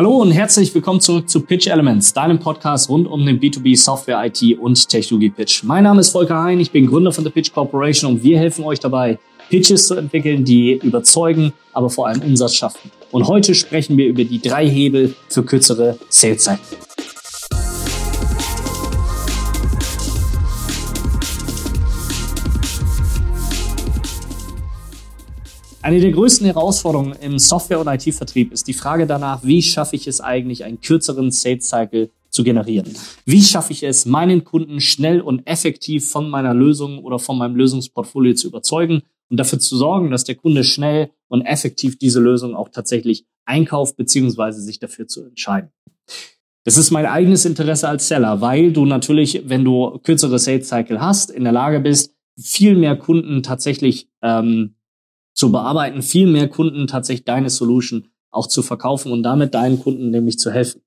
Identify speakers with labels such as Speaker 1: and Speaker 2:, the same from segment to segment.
Speaker 1: Hallo und herzlich willkommen zurück zu Pitch Elements, deinem Podcast rund um den B2B Software, IT und Technologie Pitch. Mein Name ist Volker Hein, ich bin Gründer von der Pitch Corporation und wir helfen euch dabei, Pitches zu entwickeln, die überzeugen, aber vor allem Umsatz schaffen. Und heute sprechen wir über die drei Hebel für kürzere Saleszeiten. Eine der größten Herausforderungen im Software- und IT-Vertrieb ist die Frage danach, wie schaffe ich es eigentlich, einen kürzeren Sales-Cycle zu generieren? Wie schaffe ich es, meinen Kunden schnell und effektiv von meiner Lösung oder von meinem Lösungsportfolio zu überzeugen und dafür zu sorgen, dass der Kunde schnell und effektiv diese Lösung auch tatsächlich einkauft beziehungsweise sich dafür zu entscheiden? Das ist mein eigenes Interesse als Seller, weil du natürlich, wenn du kürzere Sales Cycle hast, in der Lage bist, viel mehr Kunden tatsächlich ähm, zu bearbeiten, viel mehr Kunden tatsächlich deine Solution auch zu verkaufen und damit deinen Kunden nämlich zu helfen.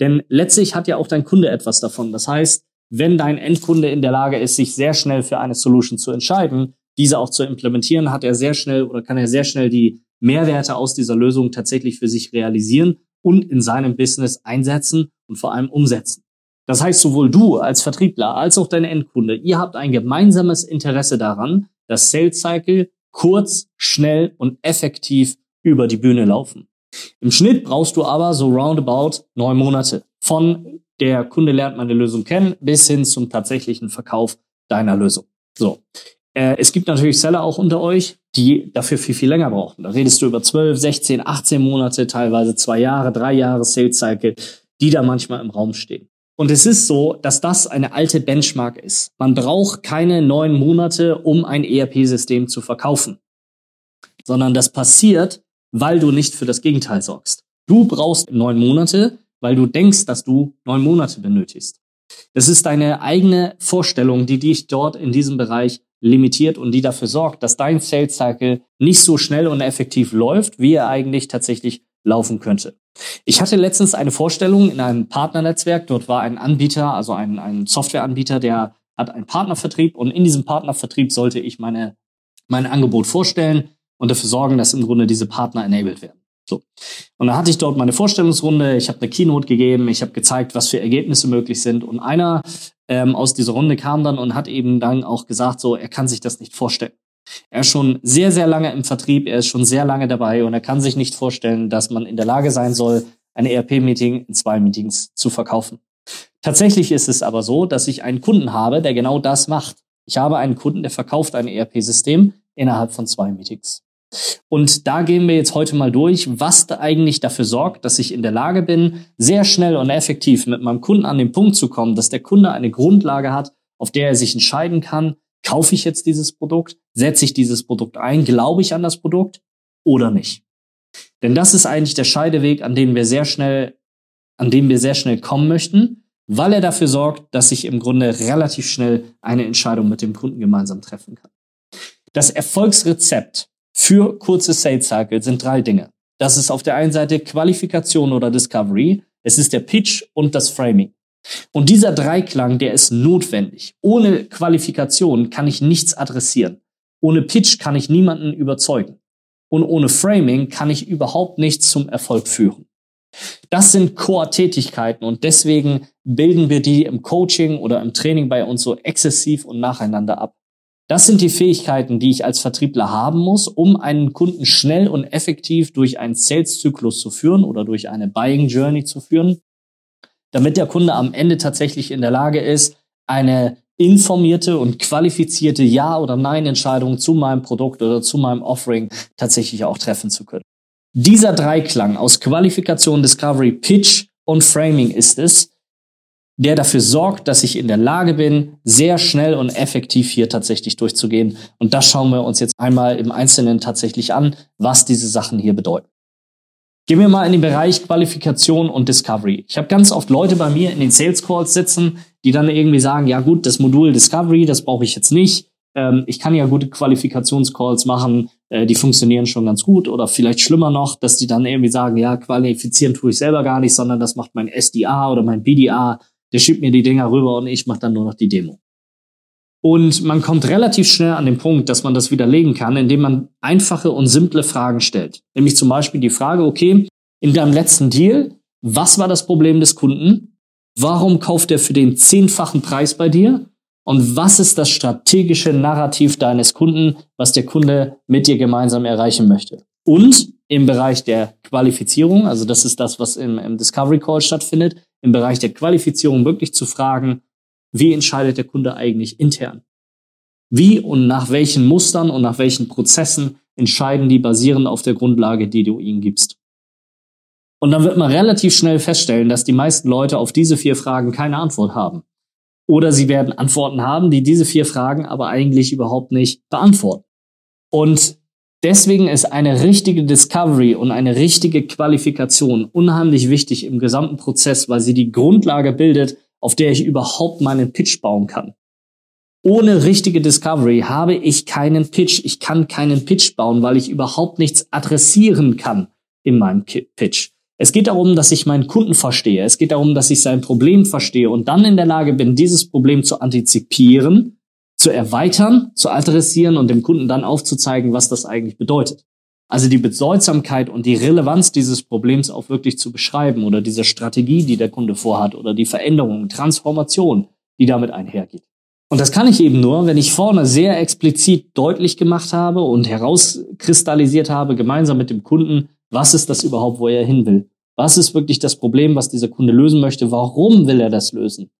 Speaker 1: Denn letztlich hat ja auch dein Kunde etwas davon. Das heißt, wenn dein Endkunde in der Lage ist, sich sehr schnell für eine Solution zu entscheiden, diese auch zu implementieren, hat er sehr schnell oder kann er sehr schnell die Mehrwerte aus dieser Lösung tatsächlich für sich realisieren und in seinem Business einsetzen und vor allem umsetzen. Das heißt, sowohl du als Vertriebler als auch dein Endkunde, ihr habt ein gemeinsames Interesse daran, das Sales Cycle kurz, schnell und effektiv über die Bühne laufen. Im Schnitt brauchst du aber so roundabout neun Monate. Von der Kunde lernt meine Lösung kennen bis hin zum tatsächlichen Verkauf deiner Lösung. So. Äh, es gibt natürlich Seller auch unter euch, die dafür viel, viel länger brauchen. Da redest du über 12, 16, 18 Monate, teilweise zwei Jahre, drei Jahre Sales Cycle, die da manchmal im Raum stehen. Und es ist so, dass das eine alte Benchmark ist. Man braucht keine neun Monate, um ein ERP-System zu verkaufen, sondern das passiert, weil du nicht für das Gegenteil sorgst. Du brauchst neun Monate, weil du denkst, dass du neun Monate benötigst. Das ist deine eigene Vorstellung, die dich dort in diesem Bereich limitiert und die dafür sorgt, dass dein Sales Cycle nicht so schnell und effektiv läuft, wie er eigentlich tatsächlich laufen könnte. Ich hatte letztens eine Vorstellung in einem Partnernetzwerk. Dort war ein Anbieter, also ein, ein Softwareanbieter, der hat einen Partnervertrieb und in diesem Partnervertrieb sollte ich meine, mein Angebot vorstellen und dafür sorgen, dass im Grunde diese Partner enabled werden. So. Und da hatte ich dort meine Vorstellungsrunde, ich habe eine Keynote gegeben, ich habe gezeigt, was für Ergebnisse möglich sind. Und einer ähm, aus dieser Runde kam dann und hat eben dann auch gesagt, so, er kann sich das nicht vorstellen. Er ist schon sehr, sehr lange im Vertrieb, er ist schon sehr lange dabei und er kann sich nicht vorstellen, dass man in der Lage sein soll, ein ERP-Meeting in zwei Meetings zu verkaufen. Tatsächlich ist es aber so, dass ich einen Kunden habe, der genau das macht. Ich habe einen Kunden, der verkauft ein ERP-System innerhalb von zwei Meetings. Und da gehen wir jetzt heute mal durch, was da eigentlich dafür sorgt, dass ich in der Lage bin, sehr schnell und effektiv mit meinem Kunden an den Punkt zu kommen, dass der Kunde eine Grundlage hat, auf der er sich entscheiden kann, Kaufe ich jetzt dieses Produkt? Setze ich dieses Produkt ein? Glaube ich an das Produkt oder nicht? Denn das ist eigentlich der Scheideweg, an dem wir sehr schnell, an dem wir sehr schnell kommen möchten, weil er dafür sorgt, dass ich im Grunde relativ schnell eine Entscheidung mit dem Kunden gemeinsam treffen kann. Das Erfolgsrezept für kurze Sales Cycle sind drei Dinge. Das ist auf der einen Seite Qualifikation oder Discovery, es ist der Pitch und das Framing. Und dieser Dreiklang, der ist notwendig. Ohne Qualifikation kann ich nichts adressieren. Ohne Pitch kann ich niemanden überzeugen. Und ohne Framing kann ich überhaupt nichts zum Erfolg führen. Das sind Core-Tätigkeiten und deswegen bilden wir die im Coaching oder im Training bei uns so exzessiv und nacheinander ab. Das sind die Fähigkeiten, die ich als Vertriebler haben muss, um einen Kunden schnell und effektiv durch einen Sales-Zyklus zu führen oder durch eine Buying Journey zu führen damit der Kunde am Ende tatsächlich in der Lage ist, eine informierte und qualifizierte Ja- oder Nein-Entscheidung zu meinem Produkt oder zu meinem Offering tatsächlich auch treffen zu können. Dieser Dreiklang aus Qualifikation, Discovery, Pitch und Framing ist es, der dafür sorgt, dass ich in der Lage bin, sehr schnell und effektiv hier tatsächlich durchzugehen. Und das schauen wir uns jetzt einmal im Einzelnen tatsächlich an, was diese Sachen hier bedeuten. Gehen wir mal in den Bereich Qualifikation und Discovery. Ich habe ganz oft Leute bei mir in den Sales Calls sitzen, die dann irgendwie sagen, ja gut, das Modul Discovery, das brauche ich jetzt nicht. Ähm, ich kann ja gute Qualifikationscalls machen, äh, die funktionieren schon ganz gut. Oder vielleicht schlimmer noch, dass die dann irgendwie sagen, ja, qualifizieren tue ich selber gar nicht, sondern das macht mein SDA oder mein BDA. Der schiebt mir die Dinger rüber und ich mache dann nur noch die Demo. Und man kommt relativ schnell an den Punkt, dass man das widerlegen kann, indem man einfache und simple Fragen stellt. Nämlich zum Beispiel die Frage, okay, in deinem letzten Deal, was war das Problem des Kunden? Warum kauft er für den zehnfachen Preis bei dir? Und was ist das strategische Narrativ deines Kunden, was der Kunde mit dir gemeinsam erreichen möchte? Und im Bereich der Qualifizierung, also das ist das, was im, im Discovery Call stattfindet, im Bereich der Qualifizierung wirklich zu fragen, wie entscheidet der Kunde eigentlich intern? Wie und nach welchen Mustern und nach welchen Prozessen entscheiden die basierend auf der Grundlage, die du ihnen gibst? Und dann wird man relativ schnell feststellen, dass die meisten Leute auf diese vier Fragen keine Antwort haben. Oder sie werden Antworten haben, die diese vier Fragen aber eigentlich überhaupt nicht beantworten. Und deswegen ist eine richtige Discovery und eine richtige Qualifikation unheimlich wichtig im gesamten Prozess, weil sie die Grundlage bildet, auf der ich überhaupt meinen Pitch bauen kann. Ohne richtige Discovery habe ich keinen Pitch. Ich kann keinen Pitch bauen, weil ich überhaupt nichts adressieren kann in meinem Pitch. Es geht darum, dass ich meinen Kunden verstehe. Es geht darum, dass ich sein Problem verstehe und dann in der Lage bin, dieses Problem zu antizipieren, zu erweitern, zu adressieren und dem Kunden dann aufzuzeigen, was das eigentlich bedeutet. Also die Bedeutsamkeit und die Relevanz dieses Problems auch wirklich zu beschreiben oder diese Strategie, die der Kunde vorhat oder die Veränderung, Transformation, die damit einhergeht. Und das kann ich eben nur, wenn ich vorne sehr explizit deutlich gemacht habe und herauskristallisiert habe, gemeinsam mit dem Kunden, was ist das überhaupt, wo er hin will? Was ist wirklich das Problem, was dieser Kunde lösen möchte? Warum will er das lösen?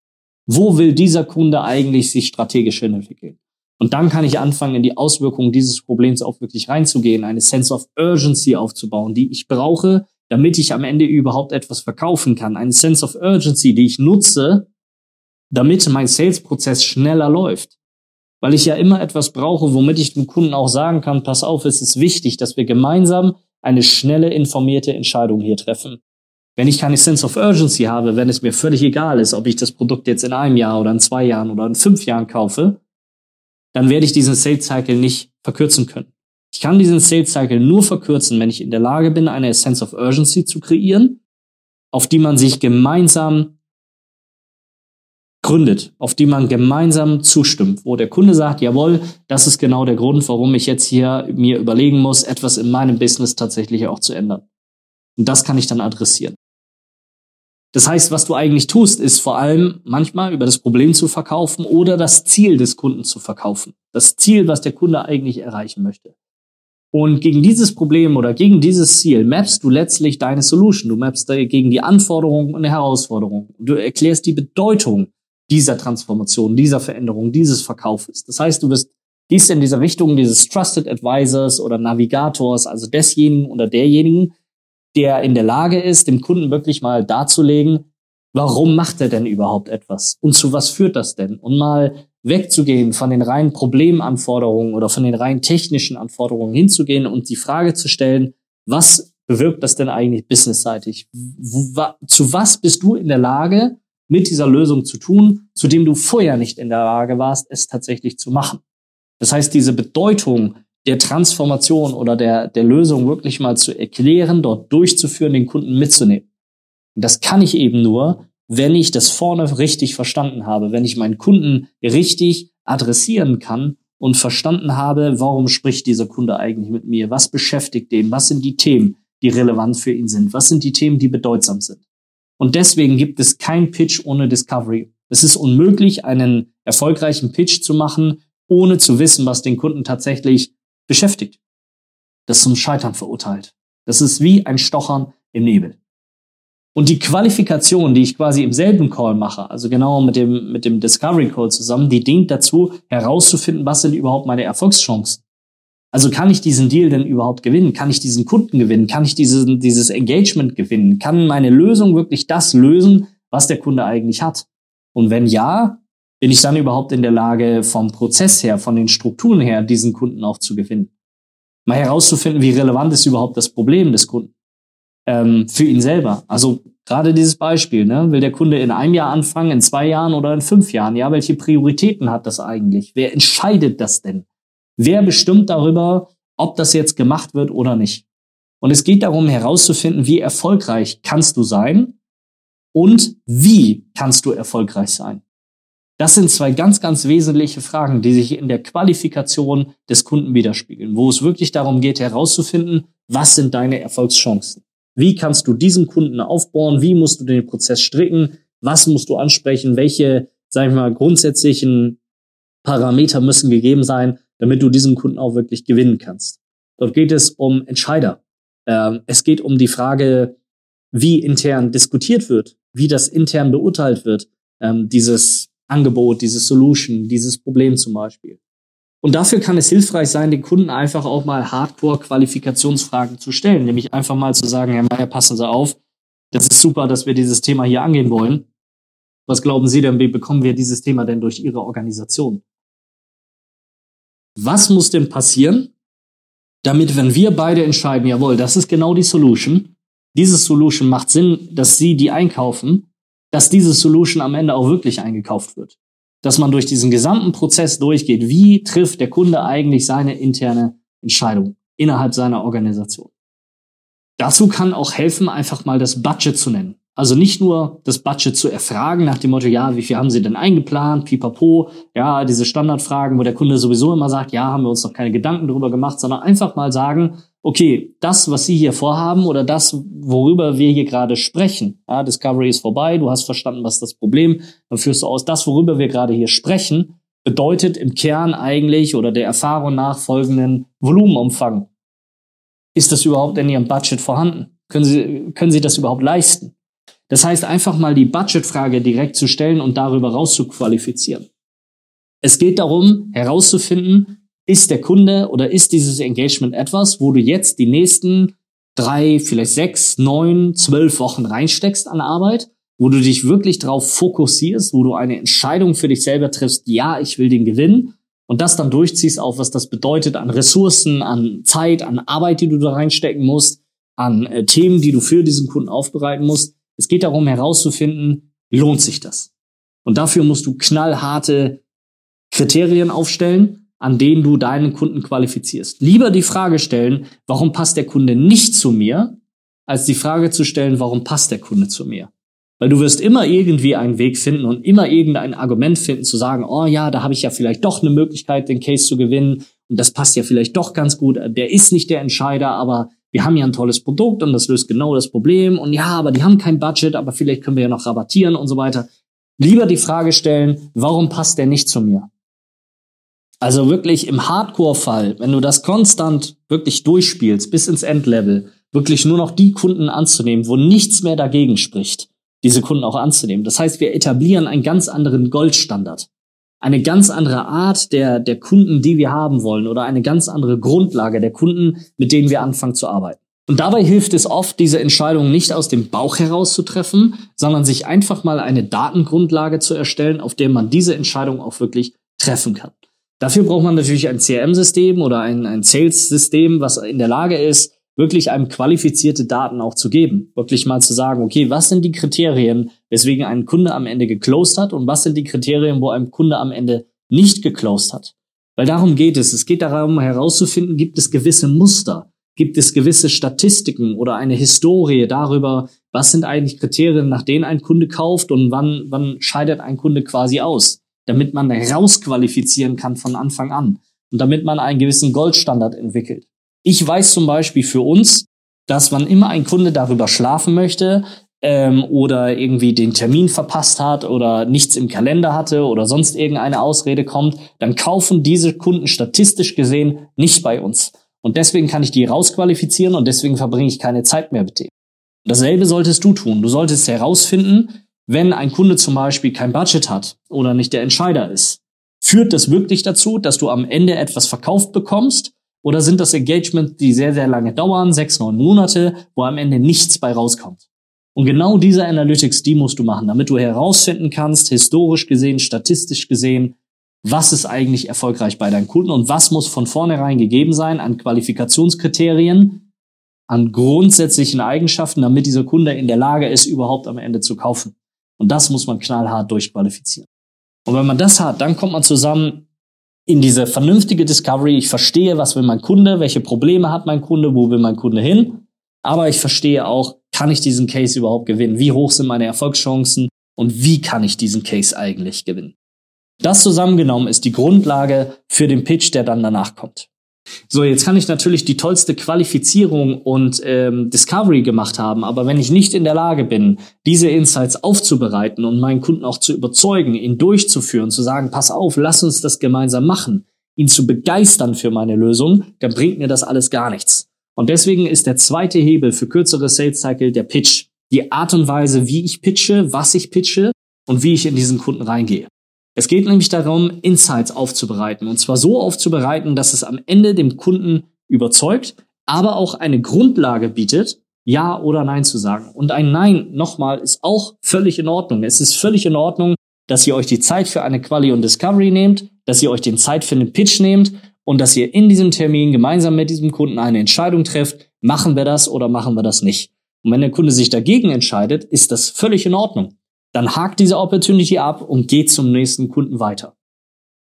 Speaker 1: Wo will dieser Kunde eigentlich sich strategisch hin entwickeln? Und dann kann ich anfangen, in die Auswirkungen dieses Problems auch wirklich reinzugehen, eine Sense of Urgency aufzubauen, die ich brauche, damit ich am Ende überhaupt etwas verkaufen kann. Eine Sense of Urgency, die ich nutze, damit mein Sales-Prozess schneller läuft. Weil ich ja immer etwas brauche, womit ich dem Kunden auch sagen kann, pass auf, es ist wichtig, dass wir gemeinsam eine schnelle, informierte Entscheidung hier treffen. Wenn ich keine Sense of Urgency habe, wenn es mir völlig egal ist, ob ich das Produkt jetzt in einem Jahr oder in zwei Jahren oder in fünf Jahren kaufe, dann werde ich diesen Sales Cycle nicht verkürzen können. Ich kann diesen Sales Cycle nur verkürzen, wenn ich in der Lage bin, eine Sense of Urgency zu kreieren, auf die man sich gemeinsam gründet, auf die man gemeinsam zustimmt, wo der Kunde sagt, jawohl, das ist genau der Grund, warum ich jetzt hier mir überlegen muss, etwas in meinem Business tatsächlich auch zu ändern. Und das kann ich dann adressieren. Das heißt, was du eigentlich tust, ist vor allem manchmal über das Problem zu verkaufen oder das Ziel des Kunden zu verkaufen. Das Ziel, was der Kunde eigentlich erreichen möchte. Und gegen dieses Problem oder gegen dieses Ziel mappst du letztlich deine Solution. Du mappst gegen die Anforderungen und Herausforderungen. Du erklärst die Bedeutung dieser Transformation, dieser Veränderung, dieses Verkaufes. Das heißt, du bist, gehst in diese Richtung dieses Trusted Advisors oder Navigators, also desjenigen oder derjenigen, der in der Lage ist, dem Kunden wirklich mal darzulegen, warum macht er denn überhaupt etwas und zu was führt das denn? Und mal wegzugehen von den reinen Problemanforderungen oder von den rein technischen Anforderungen hinzugehen und die Frage zu stellen, was bewirkt das denn eigentlich businessseitig? Zu was bist du in der Lage, mit dieser Lösung zu tun, zu dem du vorher nicht in der Lage warst, es tatsächlich zu machen. Das heißt, diese Bedeutung der Transformation oder der, der Lösung wirklich mal zu erklären, dort durchzuführen, den Kunden mitzunehmen. Und das kann ich eben nur, wenn ich das vorne richtig verstanden habe, wenn ich meinen Kunden richtig adressieren kann und verstanden habe, warum spricht dieser Kunde eigentlich mit mir? Was beschäftigt den? Was sind die Themen, die relevant für ihn sind? Was sind die Themen, die bedeutsam sind? Und deswegen gibt es kein Pitch ohne Discovery. Es ist unmöglich, einen erfolgreichen Pitch zu machen, ohne zu wissen, was den Kunden tatsächlich beschäftigt. Das zum Scheitern verurteilt. Das ist wie ein Stochern im Nebel. Und die Qualifikation, die ich quasi im selben Call mache, also genau mit dem, mit dem Discovery Call zusammen, die dient dazu, herauszufinden, was sind überhaupt meine Erfolgschancen. Also kann ich diesen Deal denn überhaupt gewinnen? Kann ich diesen Kunden gewinnen? Kann ich diesen, dieses Engagement gewinnen? Kann meine Lösung wirklich das lösen, was der Kunde eigentlich hat? Und wenn ja, bin ich dann überhaupt in der Lage, vom Prozess her, von den Strukturen her, diesen Kunden auch zu gewinnen? Mal herauszufinden, wie relevant ist überhaupt das Problem des Kunden ähm, für ihn selber. Also gerade dieses Beispiel, ne? will der Kunde in einem Jahr anfangen, in zwei Jahren oder in fünf Jahren? Ja, welche Prioritäten hat das eigentlich? Wer entscheidet das denn? Wer bestimmt darüber, ob das jetzt gemacht wird oder nicht? Und es geht darum herauszufinden, wie erfolgreich kannst du sein und wie kannst du erfolgreich sein. Das sind zwei ganz, ganz wesentliche Fragen, die sich in der Qualifikation des Kunden widerspiegeln, wo es wirklich darum geht herauszufinden, was sind deine Erfolgschancen? Wie kannst du diesen Kunden aufbauen? Wie musst du den Prozess stricken? Was musst du ansprechen? Welche, sag ich mal, grundsätzlichen Parameter müssen gegeben sein, damit du diesen Kunden auch wirklich gewinnen kannst? Dort geht es um Entscheider. Ähm, es geht um die Frage, wie intern diskutiert wird, wie das intern beurteilt wird, ähm, dieses Angebot, diese Solution, dieses Problem zum Beispiel. Und dafür kann es hilfreich sein, den Kunden einfach auch mal Hardcore-Qualifikationsfragen zu stellen, nämlich einfach mal zu sagen, Herr Meier, passen Sie auf, das ist super, dass wir dieses Thema hier angehen wollen. Was glauben Sie denn, wie bekommen wir dieses Thema denn durch Ihre Organisation? Was muss denn passieren, damit, wenn wir beide entscheiden, jawohl, das ist genau die Solution, diese Solution macht Sinn, dass Sie die einkaufen, dass diese Solution am Ende auch wirklich eingekauft wird. Dass man durch diesen gesamten Prozess durchgeht, wie trifft der Kunde eigentlich seine interne Entscheidung innerhalb seiner Organisation. Dazu kann auch helfen, einfach mal das Budget zu nennen. Also nicht nur das Budget zu erfragen nach dem Motto, ja, wie viel haben Sie denn eingeplant, pipapo, ja, diese Standardfragen, wo der Kunde sowieso immer sagt, ja, haben wir uns noch keine Gedanken darüber gemacht, sondern einfach mal sagen, okay, das, was Sie hier vorhaben oder das, worüber wir hier gerade sprechen, ja, Discovery ist vorbei, du hast verstanden, was das Problem, dann führst du aus, das, worüber wir gerade hier sprechen, bedeutet im Kern eigentlich oder der Erfahrung nach folgenden Volumenumfang. Ist das überhaupt in Ihrem Budget vorhanden? Können Sie, können Sie das überhaupt leisten? Das heißt, einfach mal die Budgetfrage direkt zu stellen und darüber rauszuqualifizieren. Es geht darum, herauszufinden, ist der Kunde oder ist dieses Engagement etwas, wo du jetzt die nächsten drei, vielleicht sechs, neun, zwölf Wochen reinsteckst an Arbeit, wo du dich wirklich darauf fokussierst, wo du eine Entscheidung für dich selber triffst, ja, ich will den gewinnen und das dann durchziehst auf, was das bedeutet an Ressourcen, an Zeit, an Arbeit, die du da reinstecken musst, an äh, Themen, die du für diesen Kunden aufbereiten musst, es geht darum herauszufinden, lohnt sich das? Und dafür musst du knallharte Kriterien aufstellen, an denen du deinen Kunden qualifizierst. Lieber die Frage stellen, warum passt der Kunde nicht zu mir, als die Frage zu stellen, warum passt der Kunde zu mir? Weil du wirst immer irgendwie einen Weg finden und immer irgendein Argument finden zu sagen, oh ja, da habe ich ja vielleicht doch eine Möglichkeit, den Case zu gewinnen und das passt ja vielleicht doch ganz gut. Der ist nicht der Entscheider, aber wir haben ja ein tolles Produkt und das löst genau das Problem und ja, aber die haben kein Budget, aber vielleicht können wir ja noch rabattieren und so weiter. Lieber die Frage stellen, warum passt der nicht zu mir? Also wirklich im Hardcore-Fall, wenn du das konstant wirklich durchspielst bis ins Endlevel, wirklich nur noch die Kunden anzunehmen, wo nichts mehr dagegen spricht, diese Kunden auch anzunehmen. Das heißt, wir etablieren einen ganz anderen Goldstandard eine ganz andere Art der, der Kunden, die wir haben wollen oder eine ganz andere Grundlage der Kunden, mit denen wir anfangen zu arbeiten. Und dabei hilft es oft, diese Entscheidung nicht aus dem Bauch heraus zu treffen, sondern sich einfach mal eine Datengrundlage zu erstellen, auf der man diese Entscheidung auch wirklich treffen kann. Dafür braucht man natürlich ein CRM-System oder ein, ein Sales-System, was in der Lage ist, wirklich einem qualifizierte Daten auch zu geben. Wirklich mal zu sagen, okay, was sind die Kriterien, weswegen ein Kunde am Ende geclosed hat und was sind die Kriterien, wo ein Kunde am Ende nicht geclosed hat. Weil darum geht es. Es geht darum herauszufinden, gibt es gewisse Muster, gibt es gewisse Statistiken oder eine Historie darüber, was sind eigentlich Kriterien, nach denen ein Kunde kauft und wann, wann scheidet ein Kunde quasi aus, damit man rausqualifizieren kann von Anfang an und damit man einen gewissen Goldstandard entwickelt. Ich weiß zum Beispiel für uns, dass wann immer ein Kunde darüber schlafen möchte ähm, oder irgendwie den Termin verpasst hat oder nichts im Kalender hatte oder sonst irgendeine Ausrede kommt, dann kaufen diese Kunden statistisch gesehen nicht bei uns. Und deswegen kann ich die rausqualifizieren und deswegen verbringe ich keine Zeit mehr mit denen. Dasselbe solltest du tun. Du solltest herausfinden, wenn ein Kunde zum Beispiel kein Budget hat oder nicht der Entscheider ist. Führt das wirklich dazu, dass du am Ende etwas verkauft bekommst oder sind das Engagements, die sehr, sehr lange dauern, sechs, neun Monate, wo am Ende nichts bei rauskommt? Und genau diese Analytics, die musst du machen, damit du herausfinden kannst, historisch gesehen, statistisch gesehen, was ist eigentlich erfolgreich bei deinen Kunden und was muss von vornherein gegeben sein an Qualifikationskriterien, an grundsätzlichen Eigenschaften, damit dieser Kunde in der Lage ist, überhaupt am Ende zu kaufen. Und das muss man knallhart durchqualifizieren. Und wenn man das hat, dann kommt man zusammen in diese vernünftige Discovery. Ich verstehe, was will mein Kunde, welche Probleme hat mein Kunde, wo will mein Kunde hin. Aber ich verstehe auch, kann ich diesen Case überhaupt gewinnen? Wie hoch sind meine Erfolgschancen? Und wie kann ich diesen Case eigentlich gewinnen? Das zusammengenommen ist die Grundlage für den Pitch, der dann danach kommt. So, jetzt kann ich natürlich die tollste Qualifizierung und ähm, Discovery gemacht haben, aber wenn ich nicht in der Lage bin, diese Insights aufzubereiten und meinen Kunden auch zu überzeugen, ihn durchzuführen, zu sagen, pass auf, lass uns das gemeinsam machen, ihn zu begeistern für meine Lösung, dann bringt mir das alles gar nichts. Und deswegen ist der zweite Hebel für kürzere Sales Cycle der Pitch. Die Art und Weise, wie ich pitche, was ich pitche und wie ich in diesen Kunden reingehe. Es geht nämlich darum, Insights aufzubereiten. Und zwar so aufzubereiten, dass es am Ende dem Kunden überzeugt, aber auch eine Grundlage bietet, Ja oder Nein zu sagen. Und ein Nein, nochmal, ist auch völlig in Ordnung. Es ist völlig in Ordnung, dass ihr euch die Zeit für eine Quali und Discovery nehmt, dass ihr euch den Zeit für einen Pitch nehmt und dass ihr in diesem Termin gemeinsam mit diesem Kunden eine Entscheidung trefft, machen wir das oder machen wir das nicht. Und wenn der Kunde sich dagegen entscheidet, ist das völlig in Ordnung dann hakt diese Opportunity ab und geht zum nächsten Kunden weiter.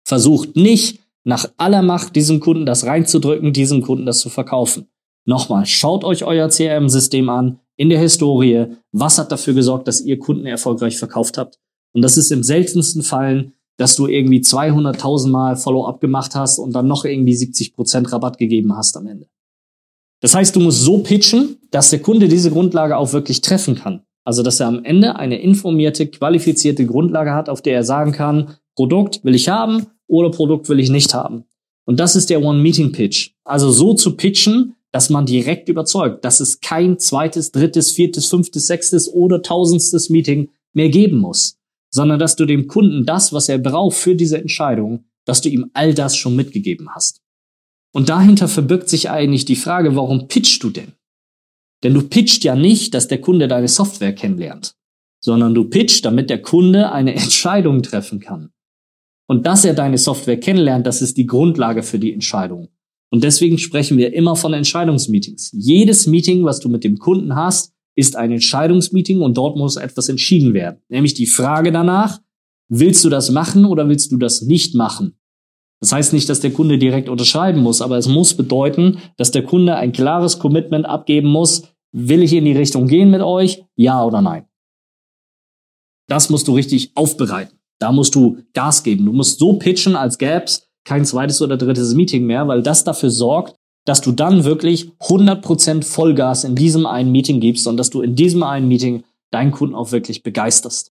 Speaker 1: Versucht nicht, nach aller Macht diesem Kunden das reinzudrücken, diesem Kunden das zu verkaufen. Nochmal, schaut euch euer CRM-System an, in der Historie, was hat dafür gesorgt, dass ihr Kunden erfolgreich verkauft habt. Und das ist im seltensten Fall, dass du irgendwie 200.000 Mal Follow-up gemacht hast und dann noch irgendwie 70% Rabatt gegeben hast am Ende. Das heißt, du musst so pitchen, dass der Kunde diese Grundlage auch wirklich treffen kann. Also, dass er am Ende eine informierte, qualifizierte Grundlage hat, auf der er sagen kann, Produkt will ich haben oder Produkt will ich nicht haben. Und das ist der One-Meeting-Pitch. Also so zu pitchen, dass man direkt überzeugt, dass es kein zweites, drittes, viertes, fünftes, sechstes oder tausendstes Meeting mehr geben muss, sondern dass du dem Kunden das, was er braucht für diese Entscheidung, dass du ihm all das schon mitgegeben hast. Und dahinter verbirgt sich eigentlich die Frage, warum pitchst du denn? Denn du pitcht ja nicht, dass der Kunde deine Software kennenlernt, sondern du pitcht, damit der Kunde eine Entscheidung treffen kann. Und dass er deine Software kennenlernt, das ist die Grundlage für die Entscheidung. Und deswegen sprechen wir immer von Entscheidungsmeetings. Jedes Meeting, was du mit dem Kunden hast, ist ein Entscheidungsmeeting und dort muss etwas entschieden werden. Nämlich die Frage danach, willst du das machen oder willst du das nicht machen? Das heißt nicht, dass der Kunde direkt unterschreiben muss, aber es muss bedeuten, dass der Kunde ein klares Commitment abgeben muss, Will ich in die Richtung gehen mit euch? Ja oder nein? Das musst du richtig aufbereiten. Da musst du Gas geben. Du musst so pitchen, als gäb's kein zweites oder drittes Meeting mehr, weil das dafür sorgt, dass du dann wirklich 100% Vollgas in diesem einen Meeting gibst und dass du in diesem einen Meeting deinen Kunden auch wirklich begeisterst.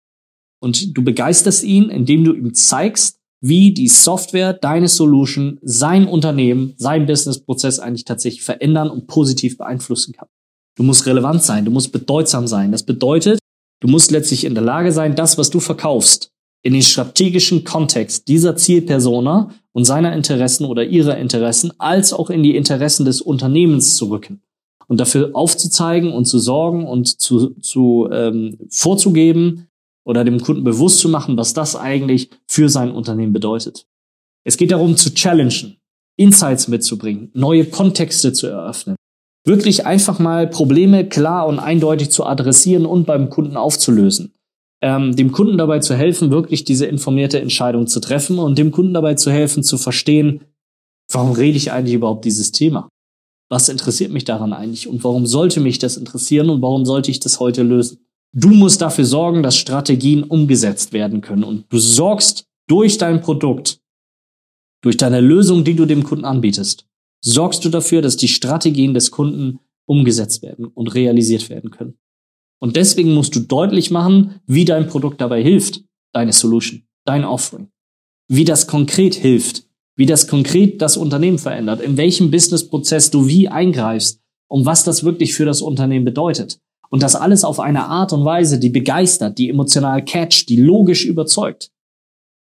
Speaker 1: Und du begeisterst ihn, indem du ihm zeigst, wie die Software, deine Solution, sein Unternehmen, sein Businessprozess eigentlich tatsächlich verändern und positiv beeinflussen kann. Du musst relevant sein, du musst bedeutsam sein. Das bedeutet, du musst letztlich in der Lage sein, das, was du verkaufst, in den strategischen Kontext dieser Zielpersona und seiner Interessen oder ihrer Interessen, als auch in die Interessen des Unternehmens zu rücken und dafür aufzuzeigen und zu sorgen und zu, zu ähm, vorzugeben oder dem Kunden bewusst zu machen, was das eigentlich für sein Unternehmen bedeutet. Es geht darum zu challengen, Insights mitzubringen, neue Kontexte zu eröffnen, wirklich einfach mal Probleme klar und eindeutig zu adressieren und beim Kunden aufzulösen. Ähm, dem Kunden dabei zu helfen, wirklich diese informierte Entscheidung zu treffen und dem Kunden dabei zu helfen, zu verstehen, warum rede ich eigentlich überhaupt dieses Thema? Was interessiert mich daran eigentlich und warum sollte mich das interessieren und warum sollte ich das heute lösen? Du musst dafür sorgen, dass Strategien umgesetzt werden können und du sorgst durch dein Produkt, durch deine Lösung, die du dem Kunden anbietest, sorgst du dafür, dass die Strategien des Kunden umgesetzt werden und realisiert werden können. Und deswegen musst du deutlich machen, wie dein Produkt dabei hilft, deine Solution, dein Offering, wie das konkret hilft, wie das konkret das Unternehmen verändert, in welchem Businessprozess du wie eingreifst und was das wirklich für das Unternehmen bedeutet. Und das alles auf eine Art und Weise, die begeistert, die emotional catcht, die logisch überzeugt.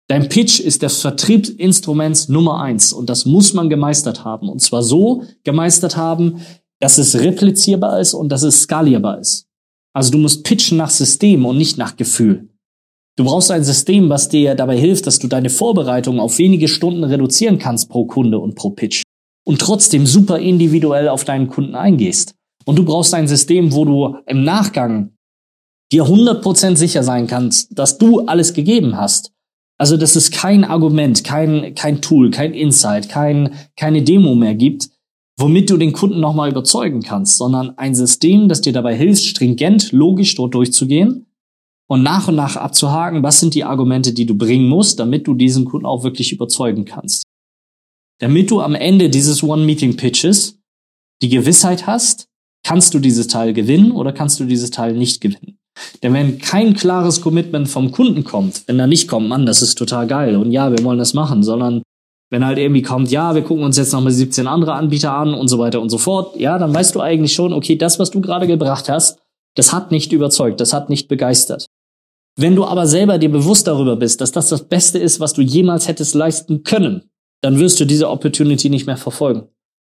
Speaker 1: Dein Pitch ist das Vertriebsinstrument Nummer eins und das muss man gemeistert haben. Und zwar so gemeistert haben, dass es replizierbar ist und dass es skalierbar ist. Also du musst pitchen nach System und nicht nach Gefühl. Du brauchst ein System, was dir dabei hilft, dass du deine Vorbereitung auf wenige Stunden reduzieren kannst pro Kunde und pro Pitch und trotzdem super individuell auf deinen Kunden eingehst. Und du brauchst ein System, wo du im Nachgang dir 100% sicher sein kannst, dass du alles gegeben hast also, dass es kein Argument, kein, kein Tool, kein Insight, kein, keine Demo mehr gibt, womit du den Kunden nochmal überzeugen kannst, sondern ein System, das dir dabei hilft, stringent, logisch dort durchzugehen und nach und nach abzuhaken, was sind die Argumente, die du bringen musst, damit du diesen Kunden auch wirklich überzeugen kannst. damit du am Ende dieses One-Meeting-Pitches die Gewissheit hast, kannst du dieses Teil gewinnen oder kannst du dieses Teil nicht gewinnen. Denn wenn kein klares Commitment vom Kunden kommt, wenn da nicht kommt, Mann, das ist total geil und ja, wir wollen das machen, sondern wenn halt irgendwie kommt, ja, wir gucken uns jetzt nochmal 17 andere Anbieter an und so weiter und so fort, ja, dann weißt du eigentlich schon, okay, das, was du gerade gebracht hast, das hat nicht überzeugt, das hat nicht begeistert. Wenn du aber selber dir bewusst darüber bist, dass das das Beste ist, was du jemals hättest leisten können, dann wirst du diese Opportunity nicht mehr verfolgen,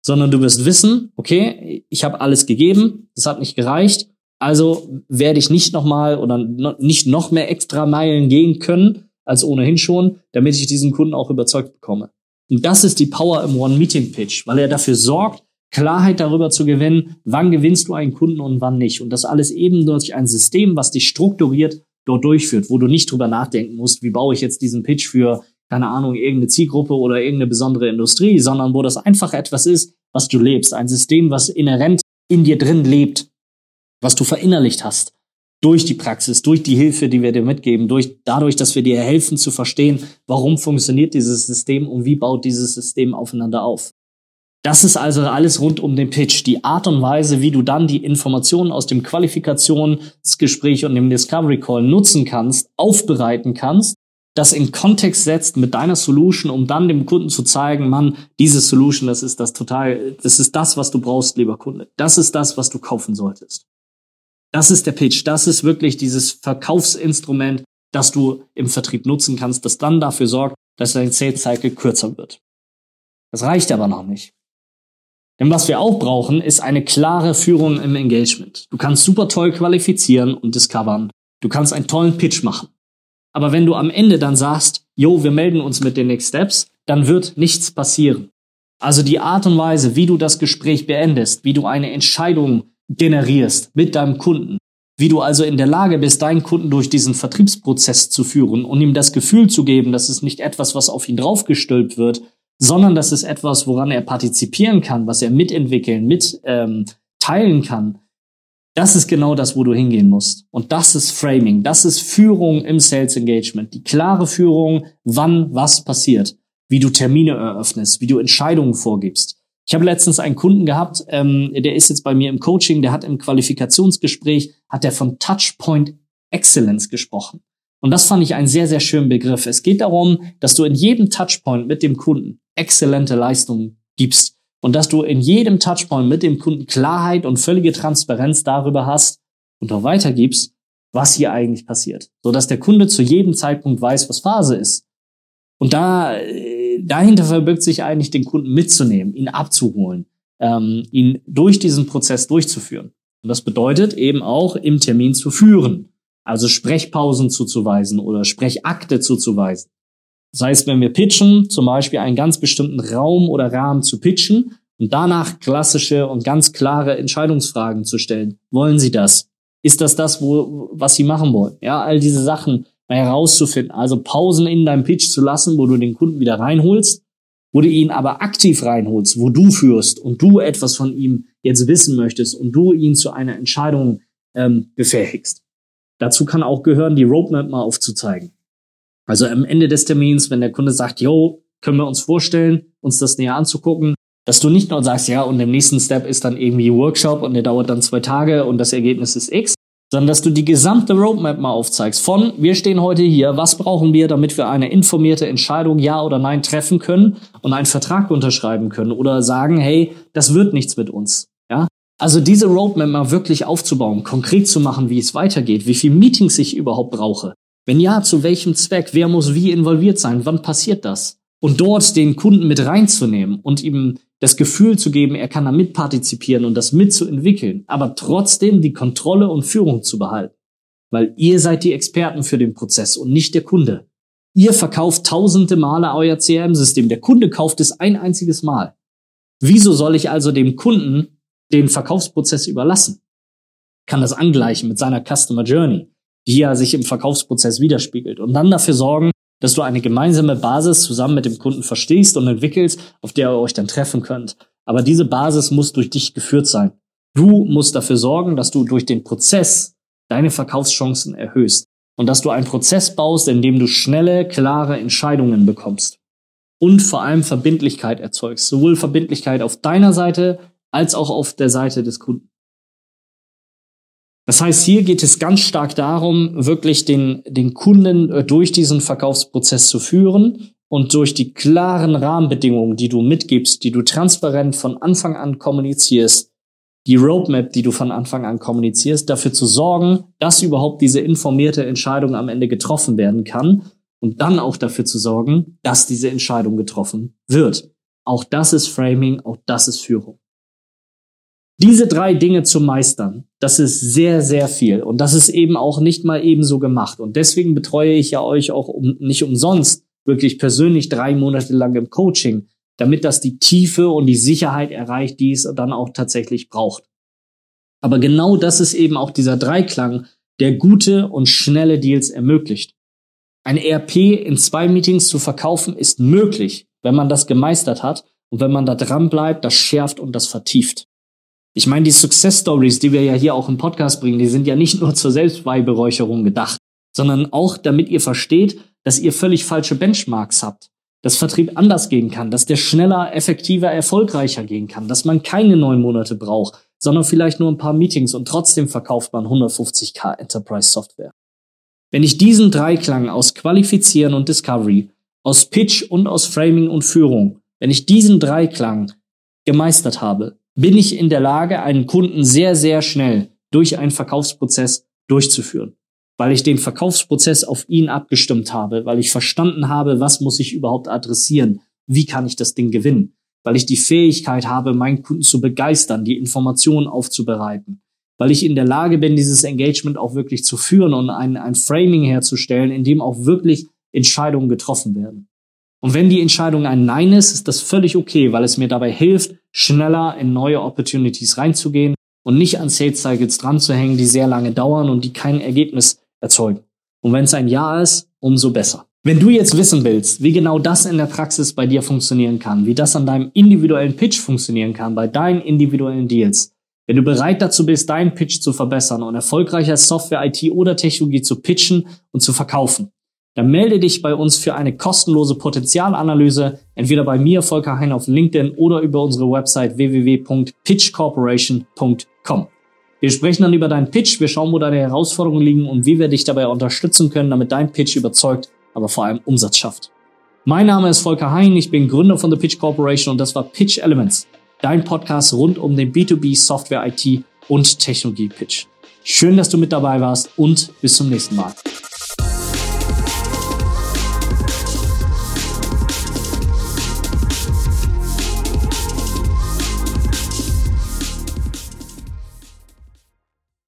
Speaker 1: sondern du wirst wissen, okay, ich habe alles gegeben, das hat nicht gereicht, also werde ich nicht nochmal oder nicht noch mehr extra Meilen gehen können als ohnehin schon, damit ich diesen Kunden auch überzeugt bekomme. Und das ist die Power im One-Meeting-Pitch, weil er dafür sorgt, Klarheit darüber zu gewinnen, wann gewinnst du einen Kunden und wann nicht. Und das alles eben durch ein System, was dich strukturiert dort durchführt, wo du nicht drüber nachdenken musst, wie baue ich jetzt diesen Pitch für, keine Ahnung, irgendeine Zielgruppe oder irgendeine besondere Industrie, sondern wo das einfach etwas ist, was du lebst. Ein System, was inhärent in dir drin lebt was du verinnerlicht hast durch die Praxis, durch die Hilfe, die wir dir mitgeben, durch dadurch, dass wir dir helfen zu verstehen, warum funktioniert dieses System und wie baut dieses System aufeinander auf. Das ist also alles rund um den Pitch, die Art und Weise, wie du dann die Informationen aus dem Qualifikationsgespräch und dem Discovery Call nutzen kannst, aufbereiten kannst, das in Kontext setzt mit deiner Solution, um dann dem Kunden zu zeigen, Mann, diese Solution, das ist das total, das ist das, was du brauchst, lieber Kunde. Das ist das, was du kaufen solltest. Das ist der Pitch. Das ist wirklich dieses Verkaufsinstrument, das du im Vertrieb nutzen kannst, das dann dafür sorgt, dass dein Sales Cycle kürzer wird. Das reicht aber noch nicht. Denn was wir auch brauchen, ist eine klare Führung im Engagement. Du kannst super toll qualifizieren und discovern. Du kannst einen tollen Pitch machen. Aber wenn du am Ende dann sagst, jo, wir melden uns mit den Next Steps, dann wird nichts passieren. Also die Art und Weise, wie du das Gespräch beendest, wie du eine Entscheidung generierst mit deinem Kunden. Wie du also in der Lage bist, deinen Kunden durch diesen Vertriebsprozess zu führen und ihm das Gefühl zu geben, dass es nicht etwas, was auf ihn draufgestülpt wird, sondern dass es etwas, woran er partizipieren kann, was er mitentwickeln, mit ähm, teilen kann. Das ist genau das, wo du hingehen musst. Und das ist Framing, das ist Führung im Sales Engagement. Die klare Führung, wann was passiert, wie du Termine eröffnest, wie du Entscheidungen vorgibst. Ich habe letztens einen Kunden gehabt, ähm, der ist jetzt bei mir im Coaching, der hat im Qualifikationsgespräch, hat er von Touchpoint Excellence gesprochen. Und das fand ich einen sehr, sehr schönen Begriff. Es geht darum, dass du in jedem Touchpoint mit dem Kunden exzellente Leistungen gibst und dass du in jedem Touchpoint mit dem Kunden Klarheit und völlige Transparenz darüber hast und auch weitergibst, was hier eigentlich passiert, so dass der Kunde zu jedem Zeitpunkt weiß, was Phase ist. Und da äh, dahinter verbirgt sich eigentlich, den Kunden mitzunehmen, ihn abzuholen, ähm, ihn durch diesen Prozess durchzuführen. Und das bedeutet eben auch, im Termin zu führen, also Sprechpausen zuzuweisen oder Sprechakte zuzuweisen. Das heißt, wenn wir pitchen, zum Beispiel einen ganz bestimmten Raum oder Rahmen zu pitchen und danach klassische und ganz klare Entscheidungsfragen zu stellen. Wollen Sie das? Ist das das, wo, was Sie machen wollen? Ja, all diese Sachen herauszufinden. Also Pausen in deinem Pitch zu lassen, wo du den Kunden wieder reinholst, wo du ihn aber aktiv reinholst, wo du führst und du etwas von ihm jetzt wissen möchtest und du ihn zu einer Entscheidung ähm, befähigst. Dazu kann auch gehören, die Roadmap mal aufzuzeigen. Also am Ende des Termins, wenn der Kunde sagt, yo, können wir uns vorstellen, uns das näher anzugucken, dass du nicht nur sagst, ja, und im nächsten Step ist dann irgendwie Workshop und der dauert dann zwei Tage und das Ergebnis ist X, sondern dass du die gesamte Roadmap mal aufzeigst. Von, wir stehen heute hier, was brauchen wir, damit wir eine informierte Entscheidung Ja oder Nein treffen können und einen Vertrag unterschreiben können oder sagen, hey, das wird nichts mit uns. Ja? Also diese Roadmap mal wirklich aufzubauen, konkret zu machen, wie es weitergeht, wie viele Meetings ich überhaupt brauche. Wenn ja, zu welchem Zweck? Wer muss wie involviert sein? Wann passiert das? Und dort den Kunden mit reinzunehmen und ihm das Gefühl zu geben, er kann da mitpartizipieren und das mitzuentwickeln, aber trotzdem die Kontrolle und Führung zu behalten. Weil ihr seid die Experten für den Prozess und nicht der Kunde. Ihr verkauft tausende Male euer CRM-System. Der Kunde kauft es ein einziges Mal. Wieso soll ich also dem Kunden den Verkaufsprozess überlassen? Kann das angleichen mit seiner Customer Journey, die ja sich im Verkaufsprozess widerspiegelt und dann dafür sorgen, dass du eine gemeinsame Basis zusammen mit dem Kunden verstehst und entwickelst, auf der ihr euch dann treffen könnt. Aber diese Basis muss durch dich geführt sein. Du musst dafür sorgen, dass du durch den Prozess deine Verkaufschancen erhöhst und dass du einen Prozess baust, in dem du schnelle, klare Entscheidungen bekommst. und vor allem Verbindlichkeit erzeugst. Sowohl Verbindlichkeit auf deiner Seite als auch auf der Seite des Kunden. Das heißt, hier geht es ganz stark darum, wirklich den, den Kunden äh, durch diesen Verkaufsprozess zu führen und durch die klaren Rahmenbedingungen, die du mitgibst, die du transparent von Anfang an kommunizierst, die Roadmap, die du von Anfang an kommunizierst, dafür zu sorgen, dass überhaupt diese informierte Entscheidung am Ende getroffen werden kann und dann auch dafür zu sorgen, dass diese Entscheidung getroffen wird. Auch das ist Framing, auch das ist Führung. Diese drei Dinge zu meistern, das ist sehr, sehr viel. Und das ist eben auch nicht mal ebenso gemacht. Und deswegen betreue ich ja euch auch um, nicht umsonst wirklich persönlich drei Monate lang im Coaching, damit das die Tiefe und die Sicherheit erreicht, die es dann auch tatsächlich braucht. Aber genau das ist eben auch dieser Dreiklang, der gute und schnelle Deals ermöglicht. Ein ERP in zwei Meetings zu verkaufen ist möglich, wenn man das gemeistert hat und wenn man da dran bleibt, das schärft und das vertieft. Ich meine, die Success Stories, die wir ja hier auch im Podcast bringen, die sind ja nicht nur zur Selbstbeiberäucherung gedacht, sondern auch damit ihr versteht, dass ihr völlig falsche Benchmarks habt dass Vertrieb anders gehen kann, dass der schneller, effektiver, erfolgreicher gehen kann, dass man keine neun Monate braucht, sondern vielleicht nur ein paar Meetings und trotzdem verkauft man 150k Enterprise Software. Wenn ich diesen Dreiklang aus Qualifizieren und Discovery, aus Pitch und aus Framing und Führung, wenn ich diesen Dreiklang gemeistert habe, bin ich in der Lage, einen Kunden sehr, sehr schnell durch einen Verkaufsprozess durchzuführen weil ich den Verkaufsprozess auf ihn abgestimmt habe, weil ich verstanden habe, was muss ich überhaupt adressieren, wie kann ich das Ding gewinnen, weil ich die Fähigkeit habe, meinen Kunden zu begeistern, die Informationen aufzubereiten, weil ich in der Lage bin, dieses Engagement auch wirklich zu führen und ein, ein Framing herzustellen, in dem auch wirklich Entscheidungen getroffen werden. Und wenn die Entscheidung ein Nein ist, ist das völlig okay, weil es mir dabei hilft, schneller in neue Opportunities reinzugehen und nicht an Sales Cycles dran zu hängen, die sehr lange dauern und die kein Ergebnis erzeugen. Und wenn es ein Ja ist, umso besser. Wenn du jetzt wissen willst, wie genau das in der Praxis bei dir funktionieren kann, wie das an deinem individuellen Pitch funktionieren kann, bei deinen individuellen Deals, wenn du bereit dazu bist, deinen Pitch zu verbessern und erfolgreicher Software, IT oder Technologie zu pitchen und zu verkaufen, dann melde dich bei uns für eine kostenlose Potenzialanalyse, entweder bei mir, Volker Hein auf LinkedIn oder über unsere Website www.pitchcorporation.com. Wir sprechen dann über deinen Pitch, wir schauen, wo deine Herausforderungen liegen und wie wir dich dabei unterstützen können, damit dein Pitch überzeugt, aber vor allem Umsatz schafft. Mein Name ist Volker Hein, ich bin Gründer von The Pitch Corporation und das war Pitch Elements, dein Podcast rund um den B2B Software IT und Technologie Pitch. Schön, dass du mit dabei warst und bis zum nächsten Mal.